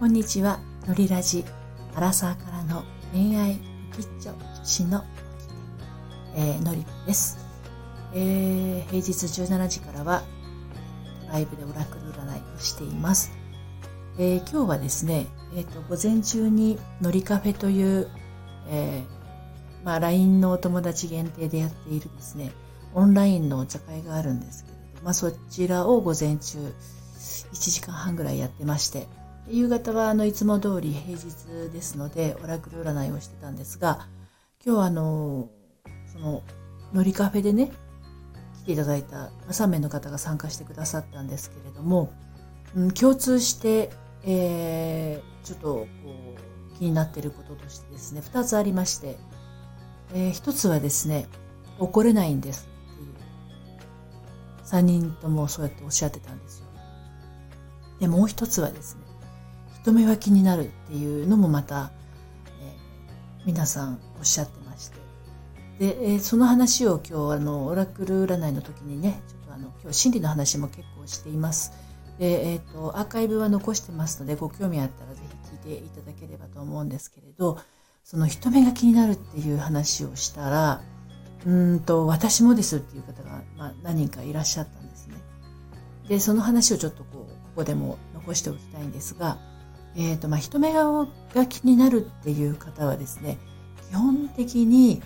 こんにちは、のりラジ、アラサーからの恋愛キッチョしのえー、のりです。えー、平日17時からはライブでオラクル占いをしています。えー、今日はですね、えっ、ー、と、午前中にのりカフェという、えー、まあ、LINE のお友達限定でやっているですね、オンラインのお茶会があるんですけれど、まあ、そちらを午前中1時間半ぐらいやってまして、夕方はあのいつも通り平日ですのでオラクル占いをしてたんですが今日はあのそののりカフェでね来ていただいた3名の方が参加してくださったんですけれども、うん、共通して、えー、ちょっとこう気になっていることとしてですね2つありまして、えー、1つはですね怒れないんですっていう3人ともそうやっておっしゃってたんですよ。でもう一つはですね人目は気になるっていうのもまた、えー、皆さんおっしゃってまして。で、えー、その話を今日あのオラクル占いの時にねちょっとあの今日心理の話も結構しています。で、えーと、アーカイブは残してますのでご興味あったらぜひ聞いていただければと思うんですけれどその人目が気になるっていう話をしたらうんと私もですっていう方が、まあ、何人かいらっしゃったんですね。でその話をちょっとこうここでも残しておきたいんですがえーとまあ、人目が気になるっていう方はですね基本的に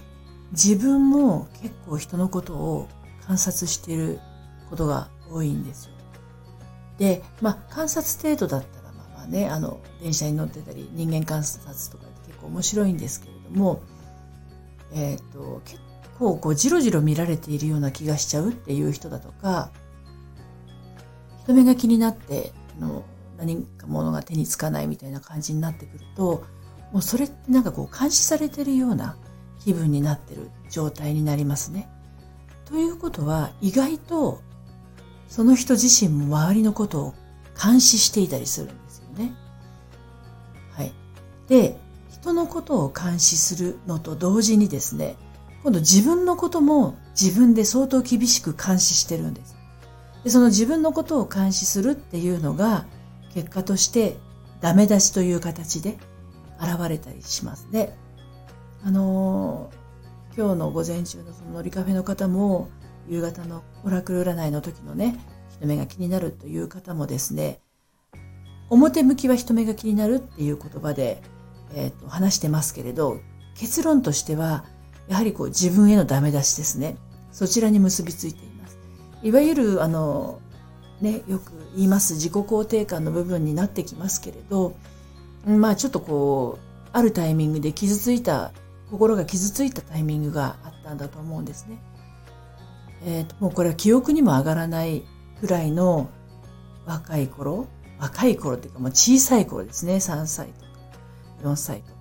自分も結構人のことを観察していることが多いんですよ。で、まあ、観察程度だったらまあまあねあの電車に乗ってたり人間観察とかって結構面白いんですけれども、えっ、ー、と結構こうじろじろ見られているような気がしちゃうっていう人だとか人目が気になってあの何か物が手につかないみたいな感じになってくるともうそれってなんかこう監視されてるような気分になってる状態になりますね。ということは意外とその人自身も周りのことを監視していたりするんですよね。はい。で、人のことを監視するのと同時にですね、今度自分のことも自分で相当厳しく監視してるんです。でその自分のことを監視するっていうのが結果としてダメ出しという形で現れたりしますね。あのー、今日の午前中のその乗りカフェの方も夕方のオラクル占いの時のね人目が気になるという方もですね表向きは人目が気になるっていう言葉で、えーと、話してますけれど結論としてはやはりこう自分へのダメ出しですねそちらに結びついていますいわゆるあのね、よく言います自己肯定感の部分になってきますけれど、まあちょっとこう、あるタイミングで傷ついた、心が傷ついたタイミングがあったんだと思うんですね。えっ、ー、と、もうこれは記憶にも上がらないくらいの若い頃、若い頃っていうかもう小さい頃ですね、3歳とか4歳とか。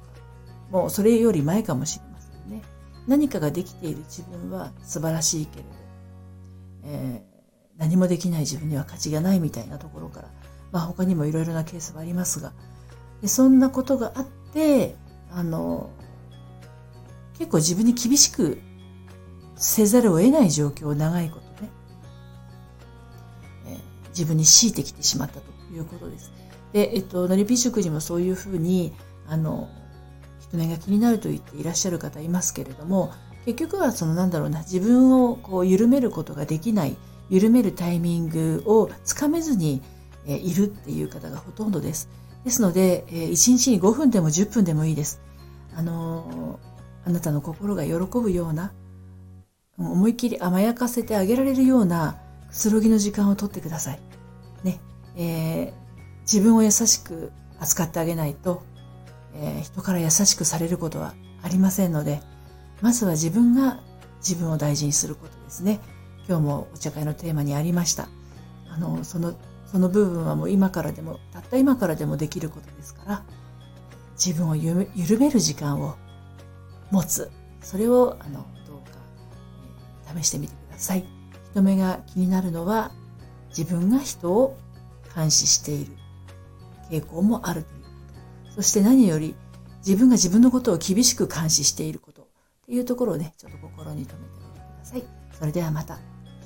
もうそれより前かもしれませんね。何かができている自分は素晴らしいけれど、えー何もできない自分には価値がないみたいなところから、まあ他にもいろいろなケースはありますが、でそんなことがあって、あの、結構自分に厳しくせざるを得ない状況を長いことね、えー、自分に強いてきてしまったということです。で、えっと、のりぴ食にもそういうふうに、あの、人目が気になると言っていらっしゃる方いますけれども、結局はそのなんだろうな、自分をこう緩めることができない、緩めるタイミングをつかめずに、いるっていう方がほとんどです。ですので、1日に5分でも10分でもいいです。あのあなたの心が喜ぶような、思いっきり甘やかせてあげられるようなくつろぎの時間をとってください。ね。えー、自分を優しく扱ってあげないと、えー、人から優しくされることはありませんので、まずは自分が自分を大事にすることですね。今日もお茶会のテーマにありました。あの、その、その部分はもう今からでも、たった今からでもできることですから、自分を緩める時間を持つ。それを、あの、どうか、試してみてください。人目が気になるのは、自分が人を監視している傾向もあるということ。そして何より、自分が自分のことを厳しく監視していることっていうところをね、ちょっと心に留めておいてください。それではまた。